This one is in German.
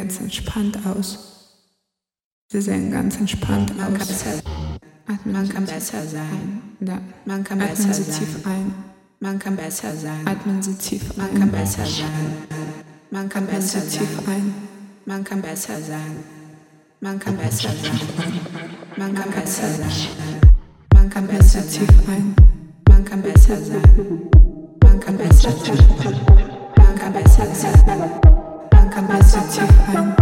ganz entspannt aus. Sie sehen ganz entspannt aus. Atmen Man kann besser sein. ein. Da. Man kann Atmen besser Sie sein. tief ein. Man kann besser sein. Atmen Sie tief Man kann ein. besser sein. Man kann Atmen besser Sie tief sein. ein. Man kann besser sein. Man kann besser sein. Man kann besser sein. Man kann besser tief ein. Man kann besser sein. Man kann besser sein. Man kann besser sein. Man kann